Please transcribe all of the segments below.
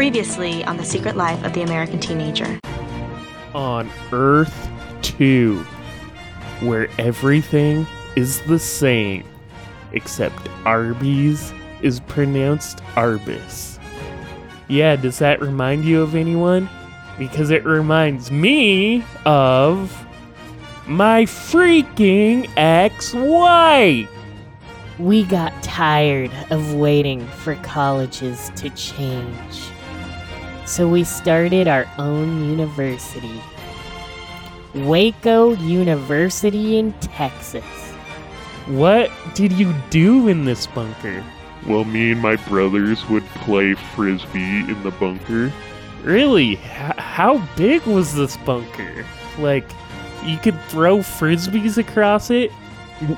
Previously on The Secret Life of the American Teenager. On Earth 2, where everything is the same, except Arby's is pronounced Arbus. Yeah, does that remind you of anyone? Because it reminds me of my freaking ex wife! We got tired of waiting for colleges to change. So we started our own university. Waco University in Texas. What did you do in this bunker? Well, me and my brothers would play frisbee in the bunker. Really? H- how big was this bunker? Like, you could throw frisbees across it?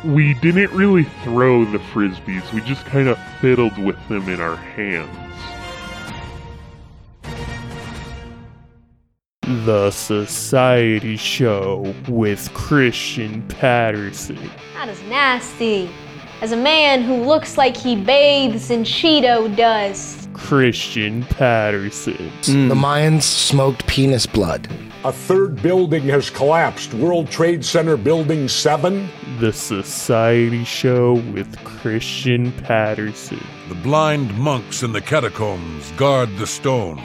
We didn't really throw the frisbees, we just kind of fiddled with them in our hands. The Society Show with Christian Patterson. That is nasty. As a man who looks like he bathes in Cheeto dust. Christian Patterson. Mm. The Mayans smoked penis blood. A third building has collapsed. World Trade Center Building 7. The Society Show with Christian Patterson. The blind monks in the catacombs guard the stone.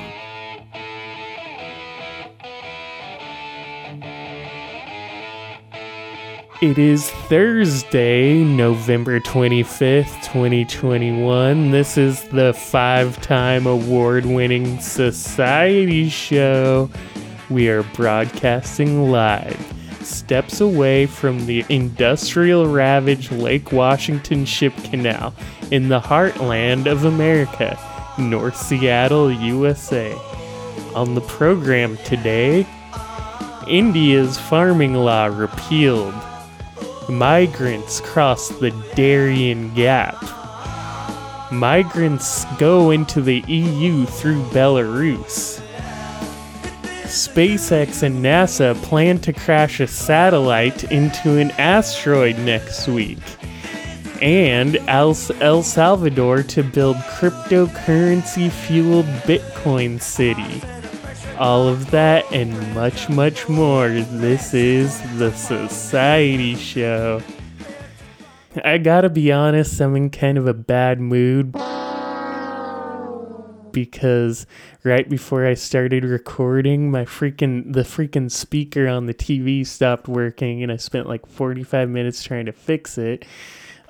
It is Thursday, November 25th, 2021. This is the five time award winning Society Show. We are broadcasting live, steps away from the industrial ravaged Lake Washington Ship Canal in the heartland of America, North Seattle, USA. On the program today, India's farming law repealed. Migrants cross the Darien Gap. Migrants go into the EU through Belarus. SpaceX and NASA plan to crash a satellite into an asteroid next week. And El, El Salvador to build cryptocurrency fueled Bitcoin City. All of that and much, much more. This is the Society Show. I gotta be honest, I'm in kind of a bad mood because right before I started recording, my freaking the freaking speaker on the TV stopped working and I spent like 45 minutes trying to fix it.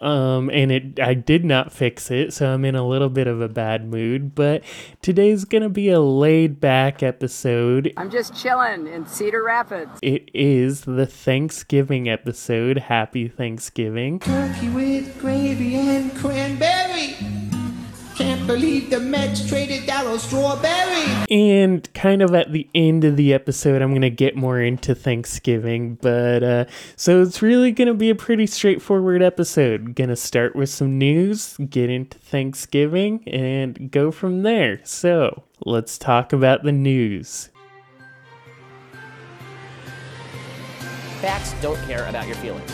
Um, and it I did not fix it, so I'm in a little bit of a bad mood. But today's gonna be a laid back episode. I'm just chilling in Cedar Rapids. It is the Thanksgiving episode. Happy Thanksgiving. Turkey with gravy and cranberry. Can't believe the Mets traded Darryl Strawberry. And kind of at the end of the episode, I'm going to get more into Thanksgiving. But uh, so it's really going to be a pretty straightforward episode. Going to start with some news, get into Thanksgiving, and go from there. So let's talk about the news. Facts don't care about your feelings.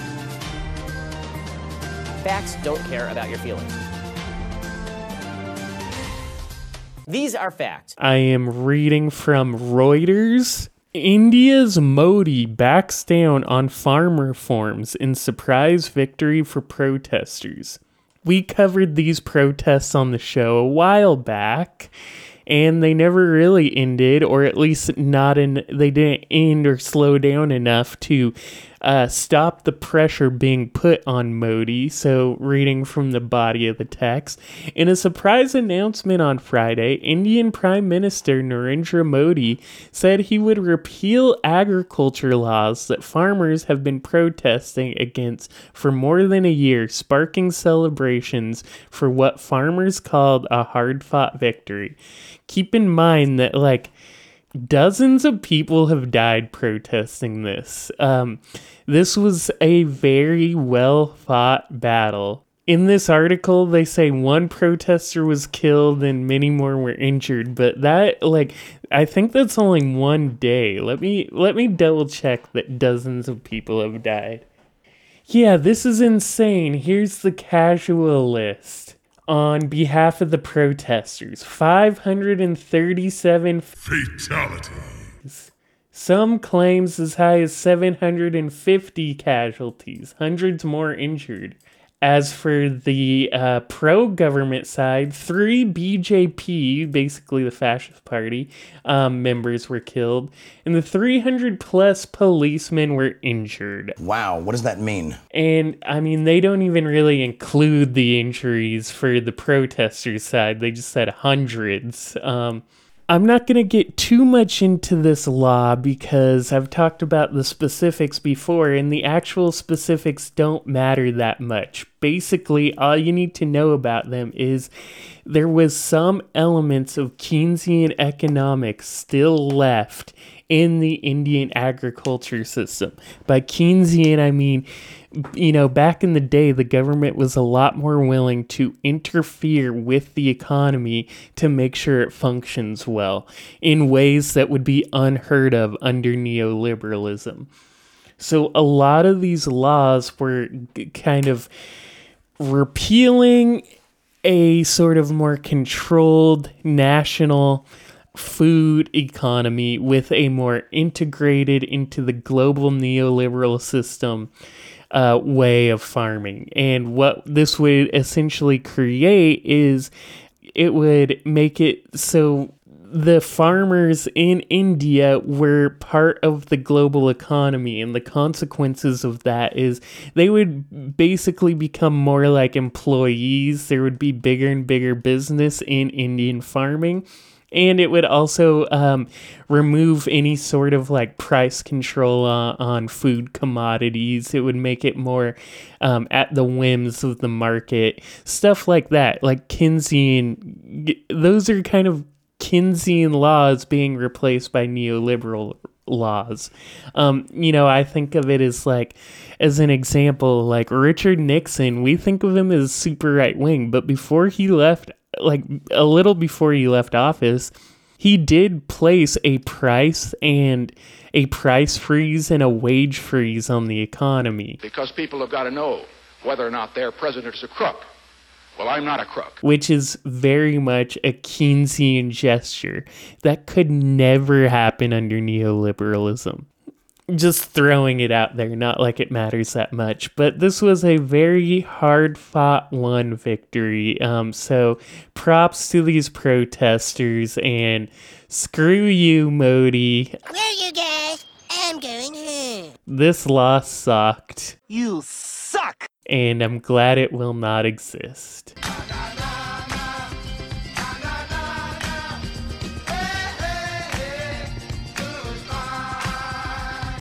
Facts don't care about your feelings. These are facts. I am reading from Reuters. India's Modi backs down on farm reforms in surprise victory for protesters. We covered these protests on the show a while back, and they never really ended, or at least not in, they didn't end or slow down enough to uh, stop the pressure being put on Modi. So, reading from the body of the text, in a surprise announcement on Friday, Indian Prime Minister Narendra Modi said he would repeal agriculture laws that farmers have been protesting against for more than a year, sparking celebrations for what farmers called a hard fought victory. Keep in mind that, like, dozens of people have died protesting this. Um, this was a very well fought battle. In this article, they say one protester was killed and many more were injured, but that like I think that's only one day. Let me let me double check that dozens of people have died. Yeah, this is insane. Here's the casual list. On behalf of the protesters. 537 fatalities. Some claims as high as 750 casualties, hundreds more injured. As for the uh, pro government side, three BJP, basically the fascist party, um, members were killed, and the 300 plus policemen were injured. Wow, what does that mean? And I mean, they don't even really include the injuries for the protesters' side, they just said hundreds. Um, I'm not going to get too much into this law because I've talked about the specifics before, and the actual specifics don't matter that much. Basically, all you need to know about them is there was some elements of Keynesian economics still left in the Indian agriculture system. By Keynesian, I mean, you know, back in the day, the government was a lot more willing to interfere with the economy to make sure it functions well in ways that would be unheard of under neoliberalism. So a lot of these laws were kind of repealing a sort of more controlled national food economy with a more integrated into the global neoliberal system uh, way of farming. And what this would essentially create is it would make it so the farmers in India were part of the global economy, and the consequences of that is they would basically become more like employees. There would be bigger and bigger business in Indian farming and it would also um, remove any sort of like price control on, on food commodities. It would make it more um, at the whims of the market, stuff like that. Like Keynesian, those are kind of Keynesian laws being replaced by neoliberal laws. Um, you know, I think of it as like, as an example, like Richard Nixon, we think of him as super right wing, but before he left like a little before he left office, he did place a price and a price freeze and a wage freeze on the economy. Because people have got to know whether or not their president is a crook. Well, I'm not a crook. Which is very much a Keynesian gesture that could never happen under neoliberalism just throwing it out there, not like it matters that much. But this was a very hard fought one victory. Um, so props to these protesters and screw you, Modi. Well, you guys, I'm going home. This law sucked. You suck! And I'm glad it will not exist.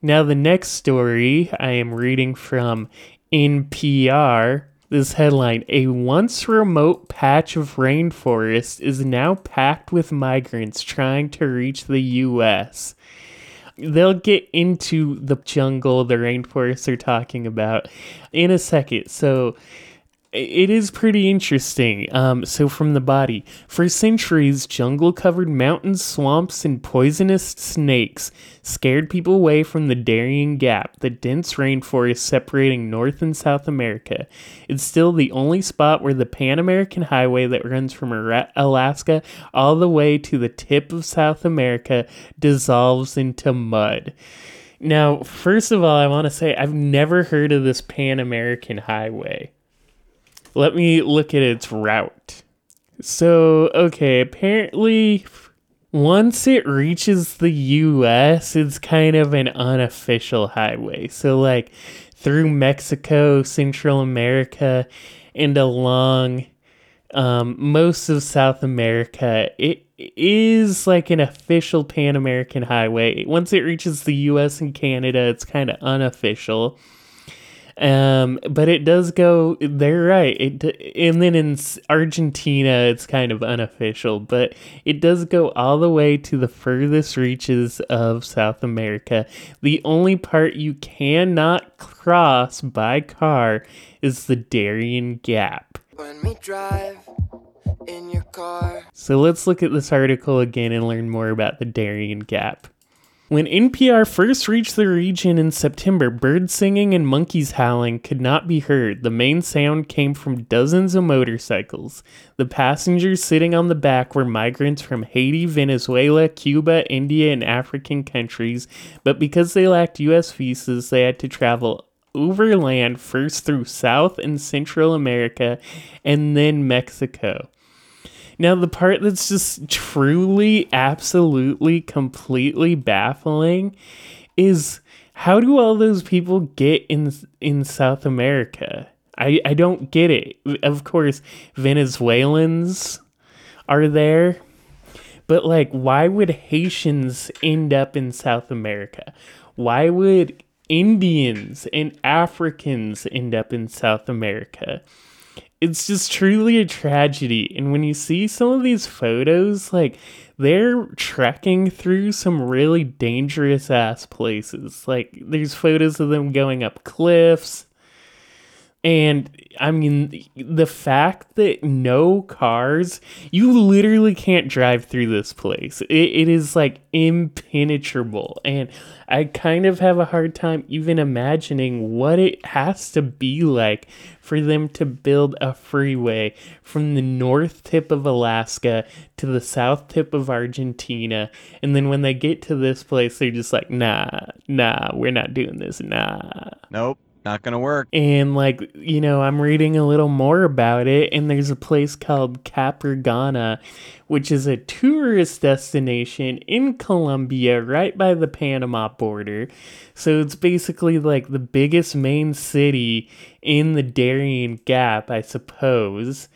Now, the next story I am reading from NPR. This headline A once remote patch of rainforest is now packed with migrants trying to reach the U.S. They'll get into the jungle, the rainforest they're talking about in a second. So, it is pretty interesting. Um, so, from the body, for centuries, jungle covered mountains, swamps, and poisonous snakes scared people away from the Darien Gap, the dense rainforest separating North and South America. It's still the only spot where the Pan American Highway that runs from Alaska all the way to the tip of South America dissolves into mud. Now, first of all, I want to say I've never heard of this Pan American Highway. Let me look at its route. So, okay, apparently once it reaches the US, it's kind of an unofficial highway. So, like through Mexico, Central America, and along um, most of South America, it is like an official Pan American highway. Once it reaches the US and Canada, it's kind of unofficial. Um, but it does go. They're right. It and then in Argentina, it's kind of unofficial, but it does go all the way to the furthest reaches of South America. The only part you cannot cross by car is the Darien Gap. So let's look at this article again and learn more about the Darien Gap. When NPR first reached the region in September, birds singing and monkeys howling could not be heard. The main sound came from dozens of motorcycles. The passengers sitting on the back were migrants from Haiti, Venezuela, Cuba, India, and African countries, but because they lacked US visas, they had to travel overland first through South and Central America and then Mexico. Now, the part that's just truly, absolutely, completely baffling is how do all those people get in in South America? I, I don't get it. Of course, Venezuelans are there, but like, why would Haitians end up in South America? Why would Indians and Africans end up in South America? It's just truly a tragedy. And when you see some of these photos, like they're trekking through some really dangerous ass places. Like there's photos of them going up cliffs. And I mean, the fact that no cars, you literally can't drive through this place. It, it is like impenetrable. And I kind of have a hard time even imagining what it has to be like for them to build a freeway from the north tip of Alaska to the south tip of Argentina. And then when they get to this place, they're just like, nah, nah, we're not doing this, nah. Nope. Not gonna work. And like, you know, I'm reading a little more about it, and there's a place called Capurganá, which is a tourist destination in Colombia, right by the Panama border. So it's basically like the biggest main city in the Darien Gap, I suppose.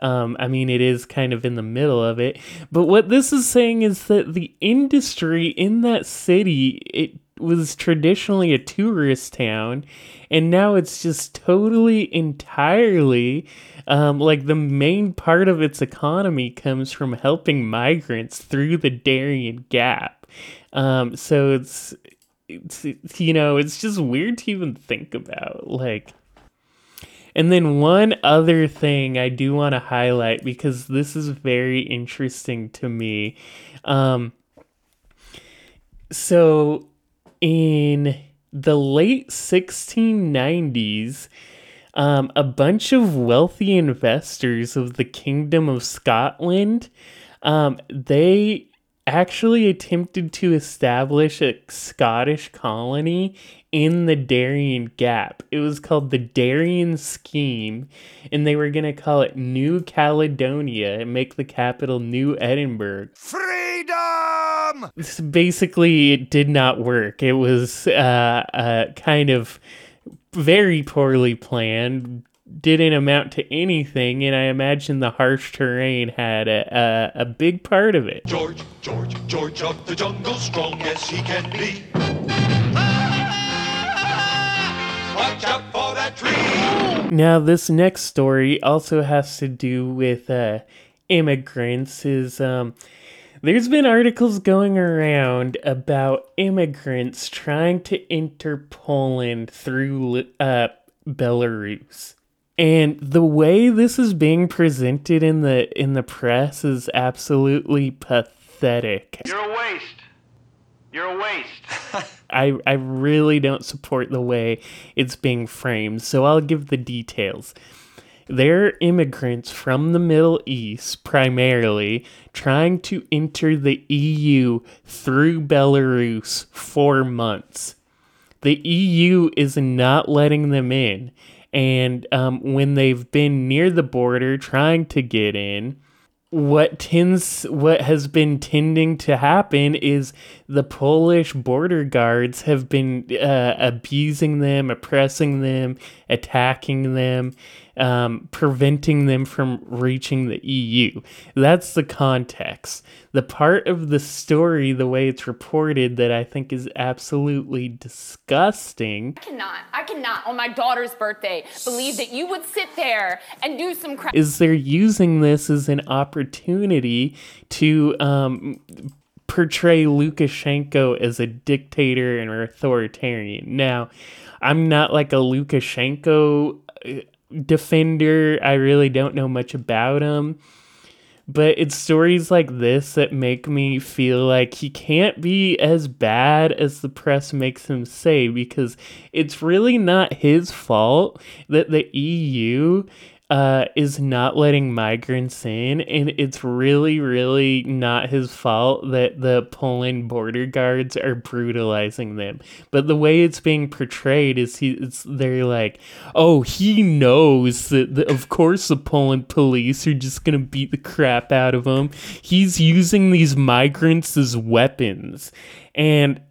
Um, I mean, it is kind of in the middle of it. But what this is saying is that the industry in that city, it was traditionally a tourist town and now it's just totally entirely um, like the main part of its economy comes from helping migrants through the Darien Gap. Um, so it's, it's you know it's just weird to even think about like. And then one other thing I do want to highlight because this is very interesting to me. Um, so in the late 1690s, um, a bunch of wealthy investors of the Kingdom of Scotland, um, they actually attempted to establish a Scottish colony in the Darien Gap. It was called the Darien Scheme, and they were going to call it New Caledonia and make the capital New Edinburgh. Freedom! Basically, it did not work. It was uh, uh, kind of very poorly planned, didn't amount to anything, and I imagine the harsh terrain had a, a, a big part of it. George, George, George of the jungle, strong as he can be. Watch out for that tree! Now, this next story also has to do with uh, immigrants. Is um, there's been articles going around about immigrants trying to enter Poland through uh, Belarus. And the way this is being presented in the in the press is absolutely pathetic. You're a waste. You're a waste. I I really don't support the way it's being framed, so I'll give the details. They're immigrants from the Middle East, primarily, trying to enter the EU through Belarus for months. The EU is not letting them in. And um, when they've been near the border trying to get in, what tends what has been tending to happen is the Polish border guards have been uh, abusing them, oppressing them, attacking them, um, preventing them from reaching the EU. That's the context. The part of the story, the way it's reported, that I think is absolutely disgusting. I cannot, I cannot, on my daughter's birthday, believe that you would sit there and do some crap. Is they're using this as an opportunity to um, portray Lukashenko as a dictator and authoritarian. Now, I'm not like a Lukashenko uh, defender. I really don't know much about him. But it's stories like this that make me feel like he can't be as bad as the press makes him say because it's really not his fault that the EU uh, is not letting migrants in, and it's really, really not his fault that the Poland border guards are brutalizing them. But the way it's being portrayed is he, it's they're like, oh, he knows that, the, of course, the Poland police are just gonna beat the crap out of him. He's using these migrants as weapons, and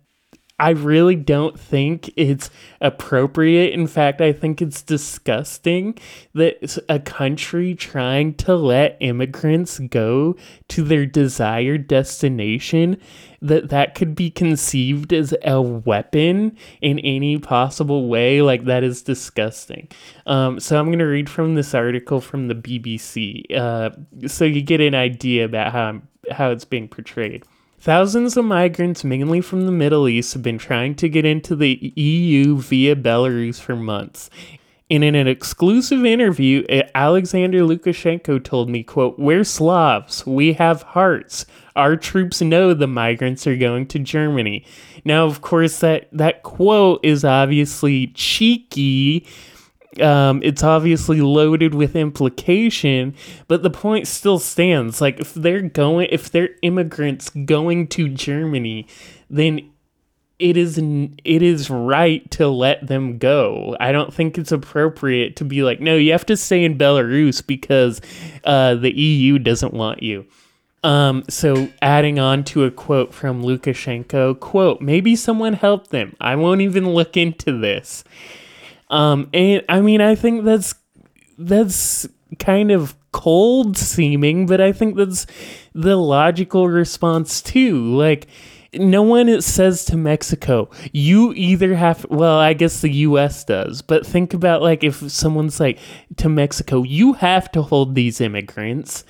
I really don't think it's appropriate. In fact, I think it's disgusting that a country trying to let immigrants go to their desired destination that that could be conceived as a weapon in any possible way. Like that is disgusting. Um, so i'm going to read from this article from the bbc uh, so you get an idea about how, how it's being portrayed Thousands of migrants, mainly from the Middle East, have been trying to get into the EU via Belarus for months. And in an exclusive interview, eh, Alexander Lukashenko told me, quote, We're Slavs. We have hearts. Our troops know the migrants are going to Germany. Now, of course, that, that quote is obviously cheeky um, it's obviously loaded with implication, but the point still stands. Like if they're going, if they're immigrants going to Germany, then it is it is right to let them go. I don't think it's appropriate to be like, no, you have to stay in Belarus because uh, the EU doesn't want you. Um, so adding on to a quote from Lukashenko, quote, maybe someone helped them. I won't even look into this. Um, and I mean, I think that's that's kind of cold seeming, but I think that's the logical response too. Like, no one says to Mexico, you either have, well, I guess the US does, but think about like if someone's like to Mexico, you have to hold these immigrants.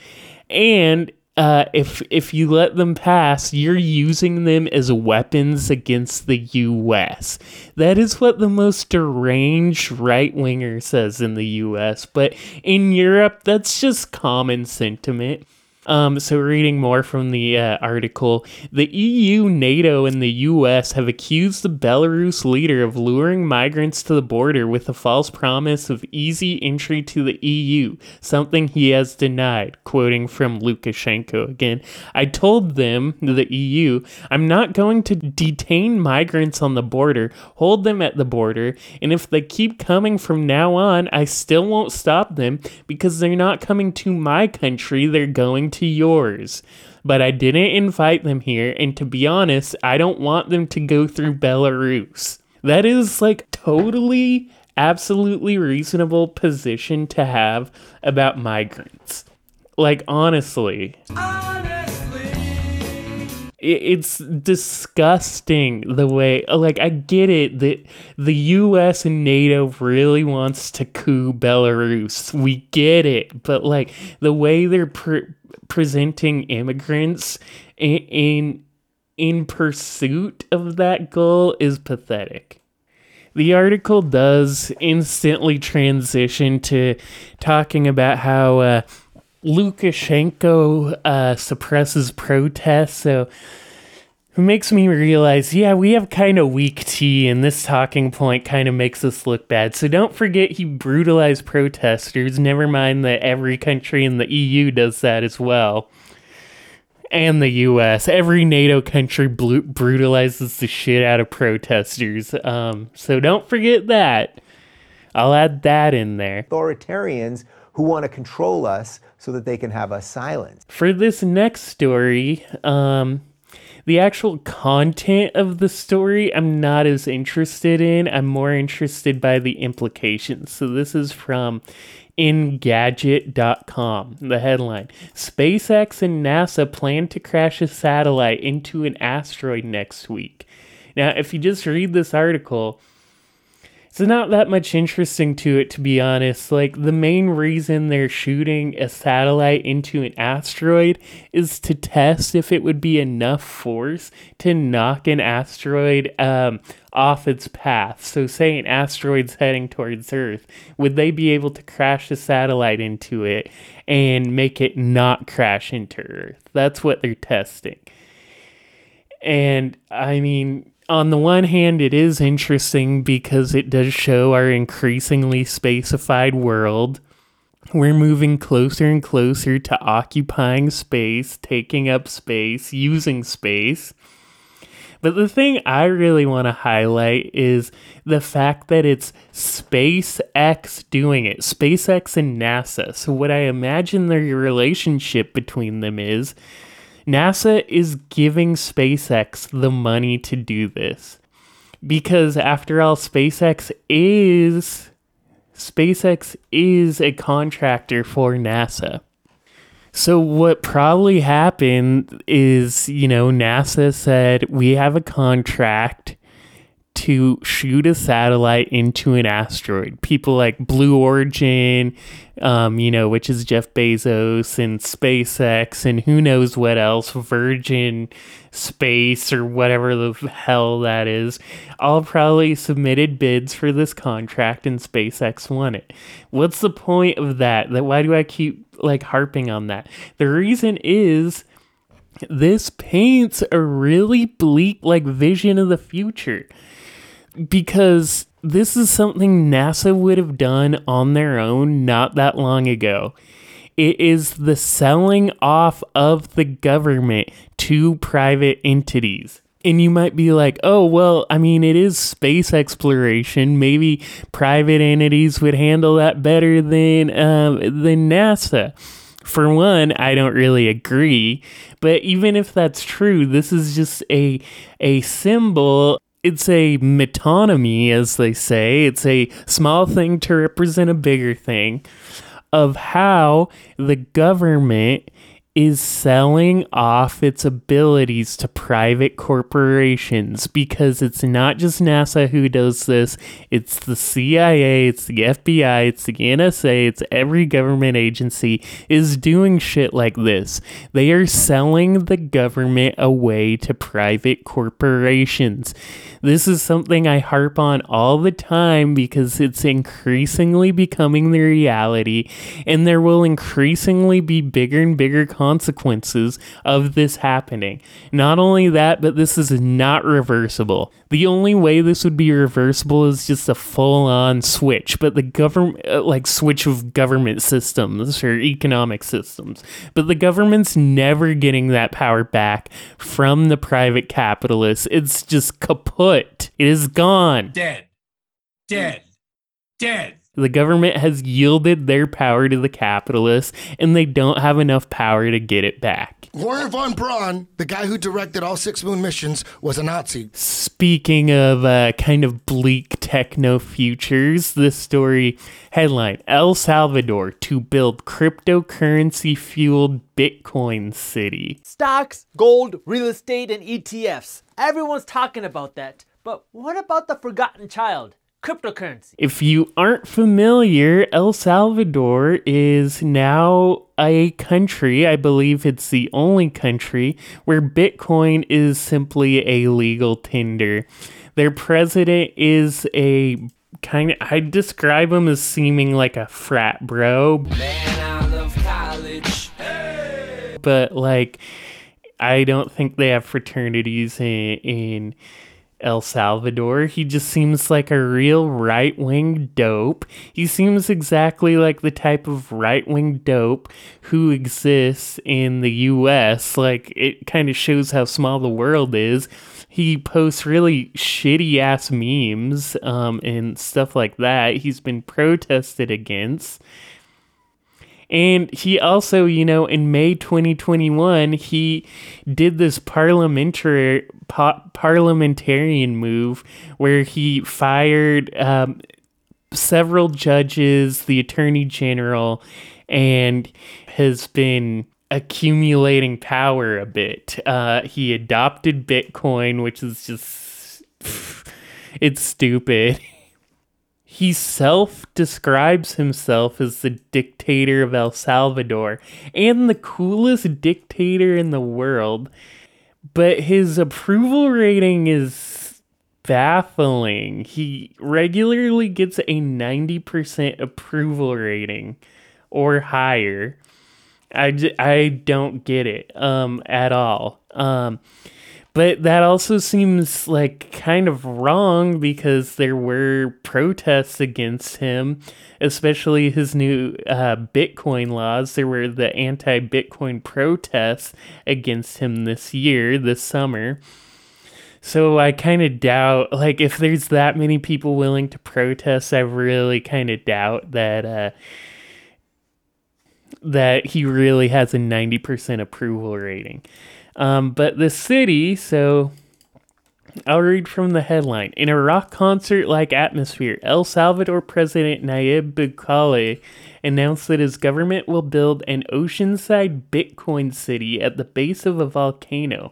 And uh, if if you let them pass, you're using them as weapons against the U.S. That is what the most deranged right winger says in the U.S. But in Europe, that's just common sentiment. Um, so, reading more from the uh, article, the EU, NATO, and the US have accused the Belarus leader of luring migrants to the border with a false promise of easy entry to the EU, something he has denied. Quoting from Lukashenko again I told them, the EU, I'm not going to detain migrants on the border, hold them at the border, and if they keep coming from now on, I still won't stop them because they're not coming to my country, they're going to to yours. But I didn't invite them here, and to be honest, I don't want them to go through Belarus. That is like totally, absolutely reasonable position to have about migrants. Like, honestly. it's disgusting the way like i get it that the us and nato really wants to coup belarus we get it but like the way they're pre- presenting immigrants in, in in pursuit of that goal is pathetic the article does instantly transition to talking about how uh, Lukashenko uh, suppresses protests. So it makes me realize, yeah, we have kind of weak tea, and this talking point kind of makes us look bad. So don't forget he brutalized protesters. Never mind that every country in the EU does that as well. And the US. Every NATO country brutalizes the shit out of protesters. Um, so don't forget that. I'll add that in there. Authoritarians who want to control us so that they can have us silenced. For this next story, um, the actual content of the story I'm not as interested in. I'm more interested by the implications. So this is from Engadget.com. The headline SpaceX and NASA plan to crash a satellite into an asteroid next week. Now, if you just read this article, It's not that much interesting to it, to be honest. Like, the main reason they're shooting a satellite into an asteroid is to test if it would be enough force to knock an asteroid um, off its path. So, say an asteroid's heading towards Earth, would they be able to crash a satellite into it and make it not crash into Earth? That's what they're testing. And I mean, on the one hand, it is interesting because it does show our increasingly spacified world. We're moving closer and closer to occupying space, taking up space, using space. But the thing I really want to highlight is the fact that it's SpaceX doing it. SpaceX and NASA. So, what I imagine the relationship between them is NASA is giving SpaceX the money to do this. Because after all, SpaceX is SpaceX is a contractor for NASA. So what probably happened is, you know, NASA said we have a contract to shoot a satellite into an asteroid. People like Blue Origin, um, you know, which is Jeff Bezos and SpaceX and who knows what else, Virgin Space or whatever the hell that is, all probably submitted bids for this contract and SpaceX won it. What's the point of that? That why do I keep like harping on that? The reason is this paints a really bleak like vision of the future because this is something NASA would have done on their own not that long ago. It is the selling off of the government to private entities. And you might be like, oh, well, I mean, it is space exploration. Maybe private entities would handle that better than, um, than NASA. For one, I don't really agree, but even if that's true, this is just a a symbol it's a metonymy, as they say. It's a small thing to represent a bigger thing of how the government is selling off its abilities to private corporations because it's not just NASA who does this, it's the CIA, it's the FBI, it's the NSA, it's every government agency is doing shit like this. They are selling the government away to private corporations. This is something I harp on all the time because it's increasingly becoming the reality, and there will increasingly be bigger and bigger consequences of this happening. Not only that, but this is not reversible. The only way this would be reversible is just a full on switch, but the government, uh, like, switch of government systems or economic systems. But the government's never getting that power back from the private capitalists. It's just kaput. It is gone. Dead. Dead. Dead. The government has yielded their power to the capitalists, and they don't have enough power to get it back. Wernher von Braun, the guy who directed all six moon missions, was a Nazi. Speaking of uh, kind of bleak techno futures, this story headline El Salvador to build cryptocurrency fueled Bitcoin city. Stocks, gold, real estate, and ETFs. Everyone's talking about that. But what about the forgotten child? Cryptocurrency. If you aren't familiar, El Salvador is now a country, I believe it's the only country, where Bitcoin is simply a legal tender. Their president is a kind of, I describe him as seeming like a frat bro. Hey! But like, I don't think they have fraternities in, in El Salvador. He just seems like a real right wing dope. He seems exactly like the type of right wing dope who exists in the US. Like, it kind of shows how small the world is. He posts really shitty ass memes um, and stuff like that. He's been protested against. And he also, you know, in May 2021, he did this parliamentary pa- parliamentarian move where he fired um, several judges, the attorney general, and has been accumulating power a bit. Uh, he adopted Bitcoin, which is just it's stupid. he self describes himself as the dictator of El Salvador and the coolest dictator in the world, but his approval rating is baffling. He regularly gets a 90% approval rating or higher. I, don't get it um, at all. Um, but that also seems like kind of wrong because there were protests against him, especially his new uh, Bitcoin laws. There were the anti Bitcoin protests against him this year, this summer. So I kind of doubt, like, if there's that many people willing to protest, I really kind of doubt that uh, that he really has a 90% approval rating. Um, but the city, so I'll read from the headline. In a rock concert like atmosphere, El Salvador President Nayib Bukele announced that his government will build an oceanside Bitcoin city at the base of a volcano.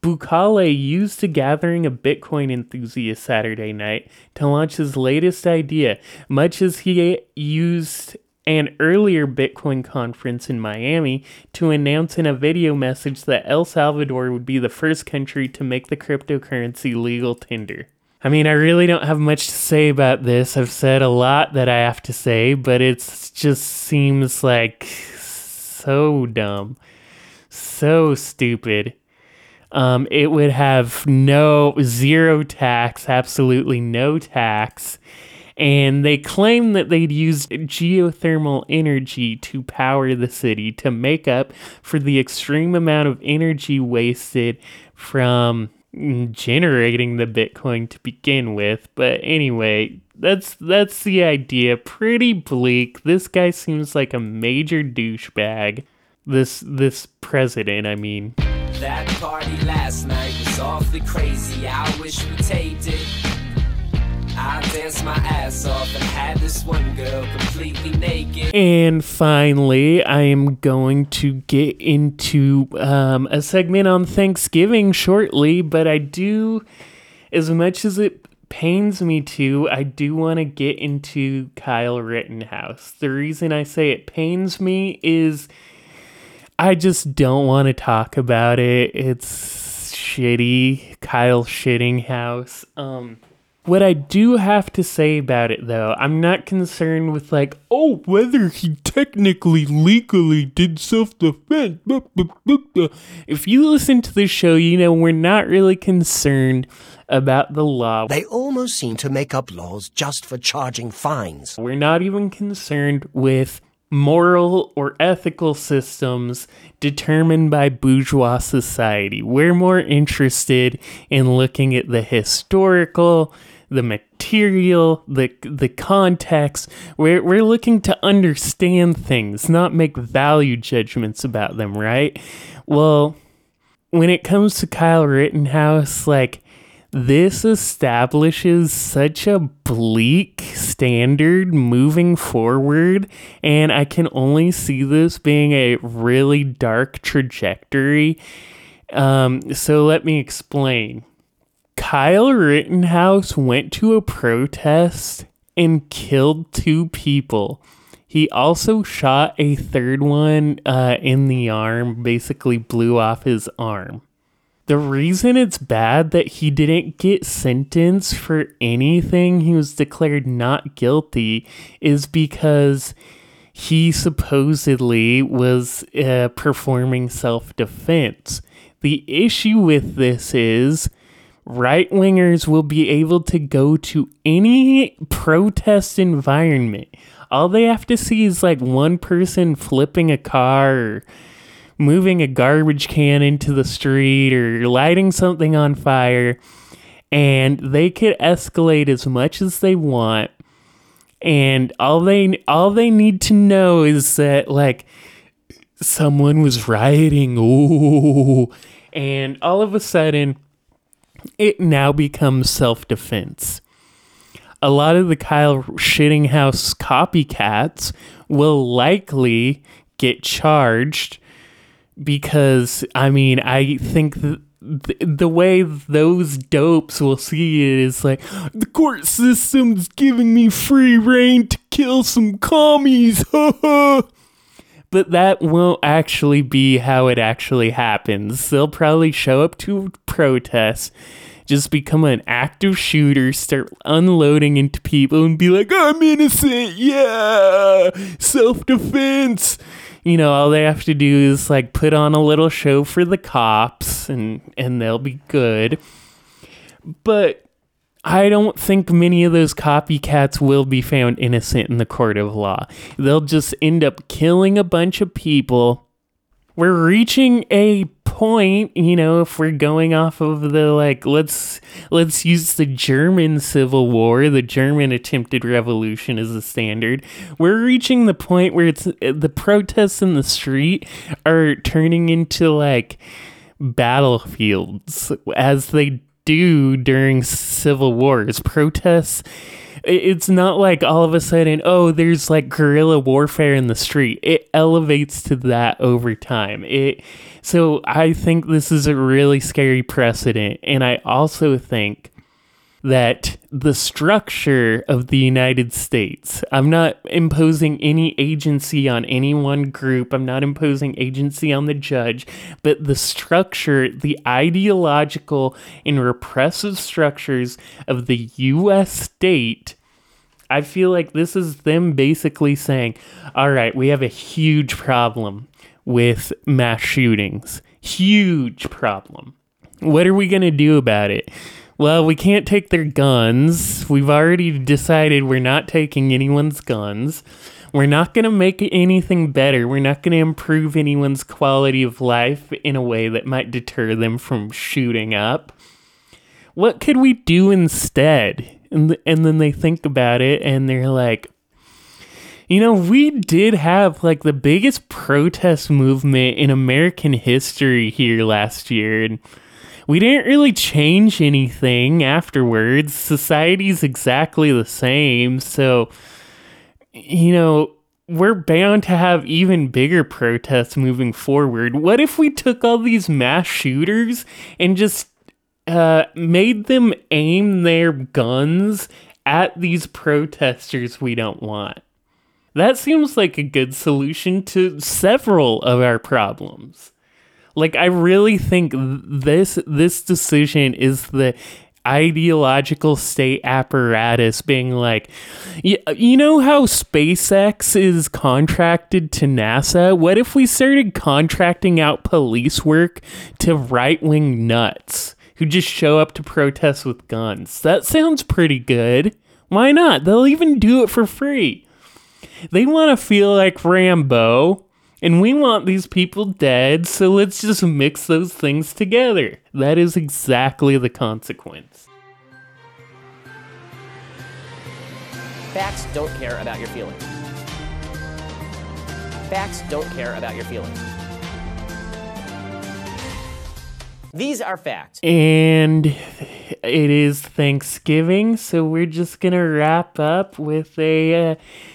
Bukele used a gathering of Bitcoin enthusiasts Saturday night to launch his latest idea, much as he used an earlier Bitcoin conference in Miami to announce in a video message that El Salvador would be the first country to make the cryptocurrency legal tender. I mean, I really don't have much to say about this. I've said a lot that I have to say, but it just seems like so dumb, so stupid. Um, it would have no zero tax, absolutely no tax and they claim that they'd used geothermal energy to power the city to make up for the extreme amount of energy wasted from generating the bitcoin to begin with. But anyway that's that's the idea. Pretty bleak. This guy seems like a major douchebag. This this president i mean. That party last night was awfully crazy. I wish we taped it I danced my ass off and had this one girl completely naked. And finally, I am going to get into um, a segment on Thanksgiving shortly, but I do, as much as it pains me to, I do want to get into Kyle Rittenhouse. The reason I say it pains me is I just don't want to talk about it. It's shitty. Kyle Shittinghouse. Um, what I do have to say about it, though, I'm not concerned with, like, oh, whether he technically, legally did self defense. If you listen to the show, you know we're not really concerned about the law. They almost seem to make up laws just for charging fines. We're not even concerned with moral or ethical systems determined by bourgeois society. We're more interested in looking at the historical the material, the the context. We're we're looking to understand things, not make value judgments about them, right? Well, when it comes to Kyle Rittenhouse, like this establishes such a bleak standard moving forward, and I can only see this being a really dark trajectory. Um, so let me explain. Kyle Rittenhouse went to a protest and killed two people. He also shot a third one uh, in the arm, basically blew off his arm. The reason it's bad that he didn't get sentenced for anything, he was declared not guilty, is because he supposedly was uh, performing self defense. The issue with this is right wingers will be able to go to any protest environment. All they have to see is like one person flipping a car or moving a garbage can into the street or lighting something on fire, and they could escalate as much as they want. And all they all they need to know is that like someone was rioting, ooh, and all of a sudden it now becomes self defense. A lot of the Kyle Shittinghouse copycats will likely get charged because, I mean, I think that th- the way those dopes will see it is like the court system's giving me free reign to kill some commies. but that won't actually be how it actually happens. They'll probably show up to protests, just become an active shooter, start unloading into people, and be like, I'm innocent, yeah, self defense. You know, all they have to do is like put on a little show for the cops and and they'll be good. But I don't think many of those copycats will be found innocent in the court of law. They'll just end up killing a bunch of people. We're reaching a point, you know, if we're going off of the like let's let's use the German Civil War, the German attempted revolution as a standard. We're reaching the point where it's the protests in the street are turning into like battlefields as they do during civil wars. Protests, it's not like all of a sudden, oh, there's like guerrilla warfare in the street. It elevates to that over time. It so I think this is a really scary precedent, and I also think that the structure of the United States, I'm not imposing any agency on any one group, I'm not imposing agency on the judge, but the structure, the ideological and repressive structures of the US state. I feel like this is them basically saying, all right, we have a huge problem with mass shootings. Huge problem. What are we going to do about it? Well, we can't take their guns. We've already decided we're not taking anyone's guns. We're not going to make anything better. We're not going to improve anyone's quality of life in a way that might deter them from shooting up. What could we do instead? And, th- and then they think about it and they're like, you know, we did have like the biggest protest movement in American history here last year. And we didn't really change anything afterwards. Society's exactly the same. So, you know, we're bound to have even bigger protests moving forward. What if we took all these mass shooters and just uh, made them aim their guns at these protesters we don't want? That seems like a good solution to several of our problems. Like I really think this this decision is the ideological state apparatus being like you, you know how SpaceX is contracted to NASA? What if we started contracting out police work to right-wing nuts who just show up to protest with guns? That sounds pretty good. Why not? They'll even do it for free. They want to feel like Rambo and we want these people dead, so let's just mix those things together. That is exactly the consequence. Facts don't care about your feelings. Facts don't care about your feelings. These are facts. And it is Thanksgiving, so we're just going to wrap up with a uh,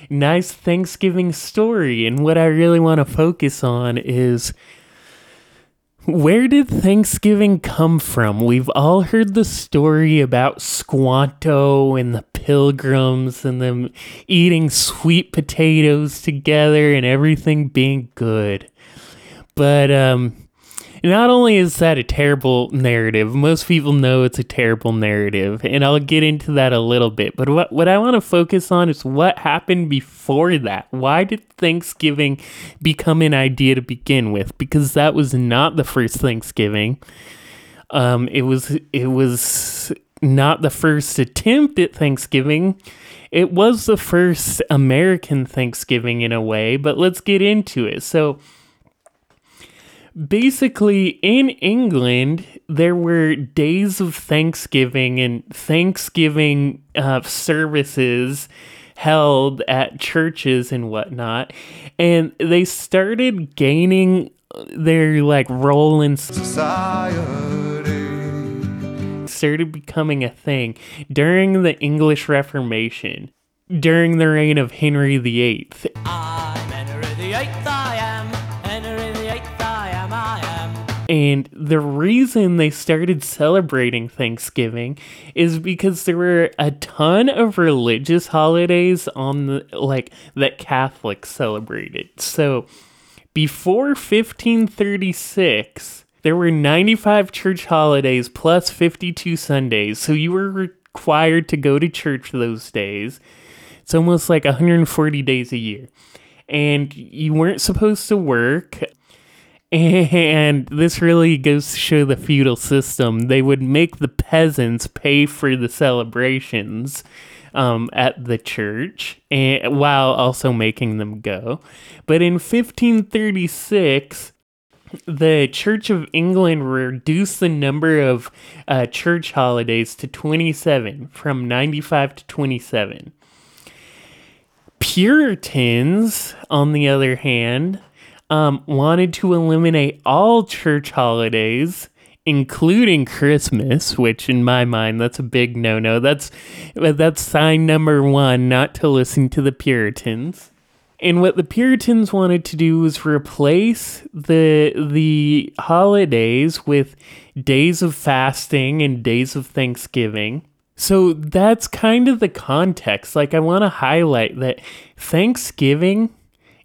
nice Thanksgiving story. And what I really want to focus on is where did Thanksgiving come from? We've all heard the story about Squanto and the pilgrims and them eating sweet potatoes together and everything being good. But um not only is that a terrible narrative, most people know it's a terrible narrative, and I'll get into that a little bit. But what, what I want to focus on is what happened before that. Why did Thanksgiving become an idea to begin with? Because that was not the first Thanksgiving. Um, it was it was not the first attempt at Thanksgiving. It was the first American Thanksgiving in a way, but let's get into it. So basically in England, there were days of Thanksgiving and Thanksgiving uh, services held at churches and whatnot, and they started gaining their like role in society. Started becoming a thing during the English Reformation, during the reign of Henry VIII. And the reason they started celebrating Thanksgiving is because there were a ton of religious holidays on the like that Catholics celebrated. So before 1536, there were 95 church holidays plus 52 Sundays. So you were required to go to church those days. It's almost like 140 days a year. And you weren't supposed to work. And this really goes to show the feudal system. They would make the peasants pay for the celebrations um, at the church, and while also making them go. But in 1536, the Church of England reduced the number of uh, church holidays to 27, from 95 to 27. Puritans, on the other hand, um, wanted to eliminate all church holidays, including Christmas, which in my mind that's a big no-no. That's that's sign number one, not to listen to the Puritans. And what the Puritans wanted to do was replace the the holidays with days of fasting and days of Thanksgiving. So that's kind of the context. Like I want to highlight that Thanksgiving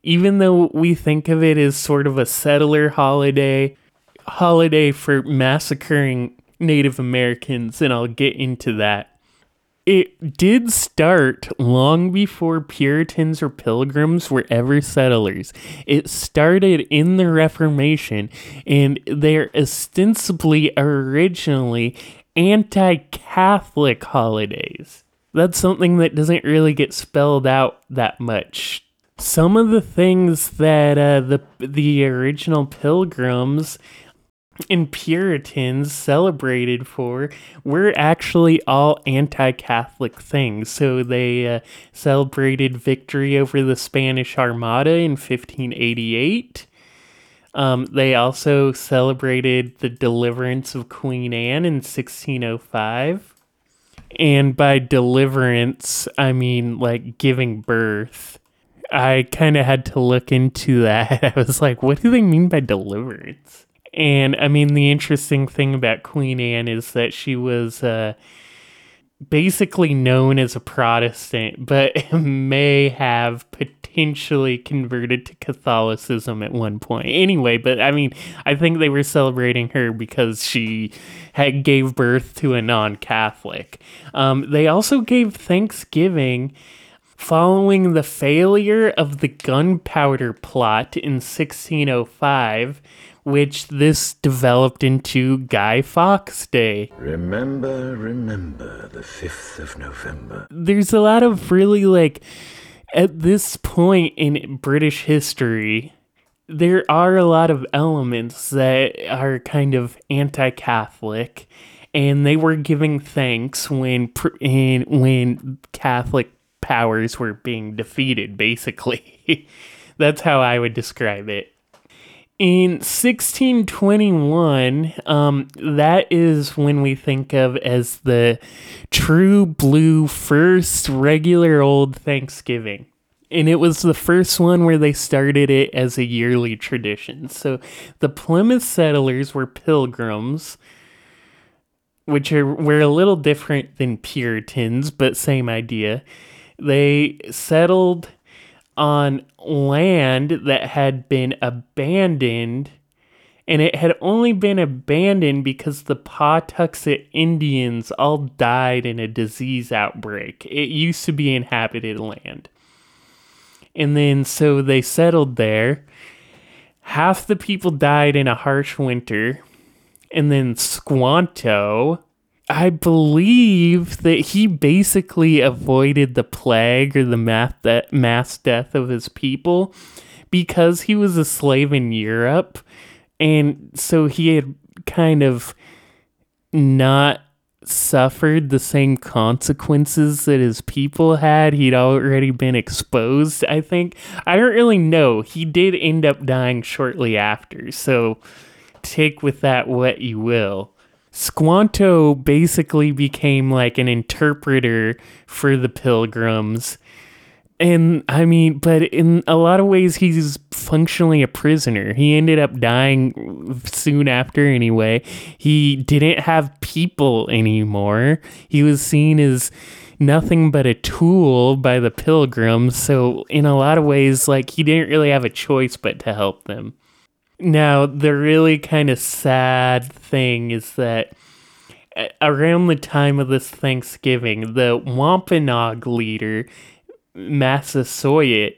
even though we think of it as sort of a settler holiday, holiday for massacring Native Americans, and I'll get into that. It did start long before Puritans or Pilgrims were ever settlers. It started in the Reformation, and they're ostensibly originally anti Catholic holidays. That's something that doesn't really get spelled out that much some of the things that uh, the the original pilgrims and Puritans celebrated for were actually all anti Catholic things. So they uh, celebrated victory over the Spanish Armada in 1588. Um, they also celebrated the deliverance of Queen Anne in 1605. And by deliverance, I mean like giving birth. I kind of had to look into that. I was like, what do they mean by deliverance? And I mean, the interesting thing about Queen Anne is that she was uh, basically known as a Protestant, but may have potentially converted to Catholicism at one point. Anyway, but I mean, I think they were celebrating her because she had gave birth to a non-Catholic. Um, they also gave Thanksgiving Following the failure of the gunpowder plot in 1605, which this developed into Guy Fawkes Day. Remember, remember the 5th of November. There's a lot of really like, at this point in British history, there are a lot of elements that are kind of anti Catholic. And they were giving thanks when when Catholic powers were being defeated, basically. That's how I would describe it. In 1621, um, that is when we think of as the true blue first regular old Thanksgiving. And it was the first one where they started it as a yearly tradition. So the Plymouth settlers were pilgrims, which are were a little different than Puritans, but same idea they settled on land that had been abandoned and it had only been abandoned because the Patuxet Indians all died in a disease outbreak. It used to be inhabited land. And then so they settled there. Half the people died in a harsh winter. And then Squanto, I believe that he basically avoided the plague or the mass, de- mass death of his people because he was a slave in Europe. And so he had kind of not suffered the same consequences that his people had. He'd already been exposed, I think. I don't really know. He did end up dying shortly after. So take with that what you will. Squanto basically became like an interpreter for the pilgrims And I mean, but in a lot of ways, he's functionally a prisoner. He ended up dying soon after, anyway. He didn't have people anymore. He was seen as nothing but a tool by the pilgrims. So, in a lot of ways, like, he didn't really have a choice but to help them. Now, the really kind of sad thing is that around the time of this Thanksgiving, the Wampanoag leader, Massasoit,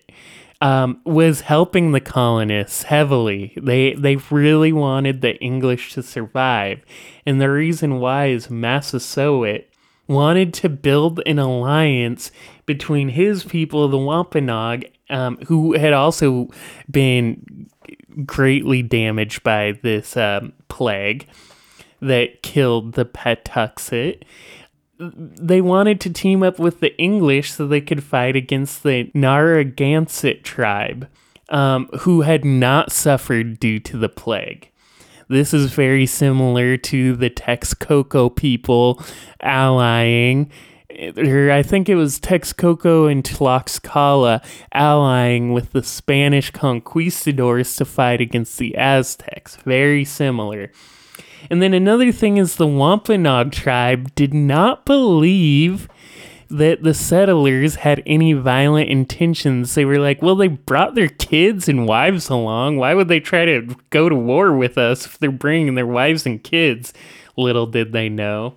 um, was helping the colonists heavily. They they really wanted the English to survive, and the reason why is Massasoit wanted to build an alliance between his people, the Wampanoag, um, who had also been greatly damaged by this um, plague that killed the Patuxet. They wanted to team up with the English so they could fight against the Narragansett tribe, um, who had not suffered due to the plague. This is very similar to the Texcoco people allying or I think it was Texcoco and Tlaxcala allying with the Spanish conquistadors to fight against the Aztecs. Very similar. And then another thing is the Wampanoag tribe did not believe that the settlers had any violent intentions. They were like, well, they brought their kids and wives along. Why would they try to go to war with us if they're bringing their wives and kids? Little did they know.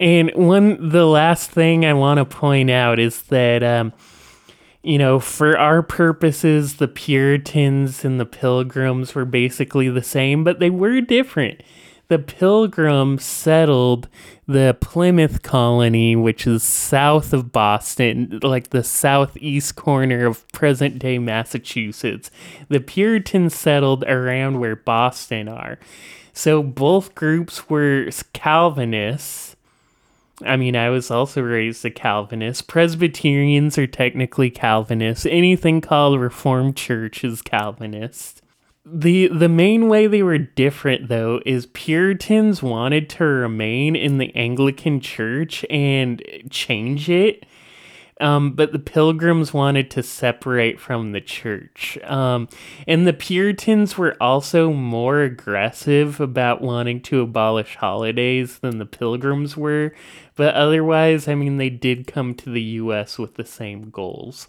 And one, the last thing I want to point out is that, um, you know, for our purposes, the Puritans and the Pilgrims were basically the same, but they were different. The Pilgrims settled the Plymouth colony, which is south of Boston, like the southeast corner of present day Massachusetts. The Puritans settled around where Boston are. So both groups were Calvinists. I mean, I was also raised a Calvinist. Presbyterians are technically Calvinists. Anything called Reformed Church is Calvinist the the main way they were different though is Puritans wanted to remain in the Anglican Church and change it. Um, but the Pilgrims wanted to separate from the church. Um, and the Puritans were also more aggressive about wanting to abolish holidays than the Pilgrims were. But otherwise, I mean, they did come to the US with the same goals.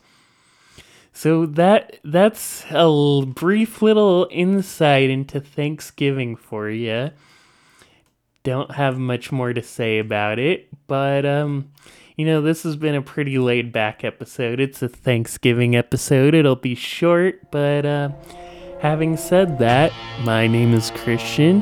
So that that's a brief little insight into Thanksgiving for you. Don't have much more to say about it, but um you know, this has been a pretty laid back episode. It's a Thanksgiving episode. It'll be short, but uh having said that, my name is Christian.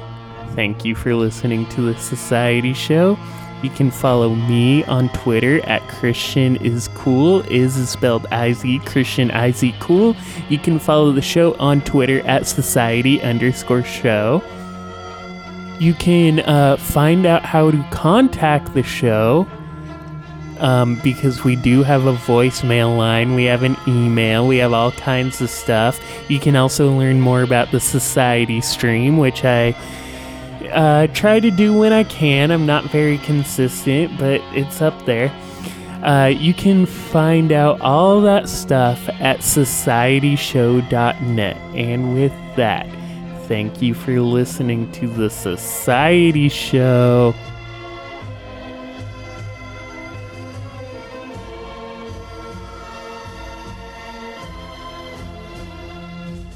Thank you for listening to the Society Show. You can follow me on Twitter at Christian is cool. Is is spelled I Z Christian I Z cool. You can follow the show on Twitter at Society underscore show. You can uh, find out how to contact the show um, because we do have a voicemail line, we have an email, we have all kinds of stuff. You can also learn more about the Society stream, which I uh, try to do when I can. I'm not very consistent, but it's up there. Uh, you can find out all that stuff at societyshow.net. And with that, thank you for listening to the Society Show.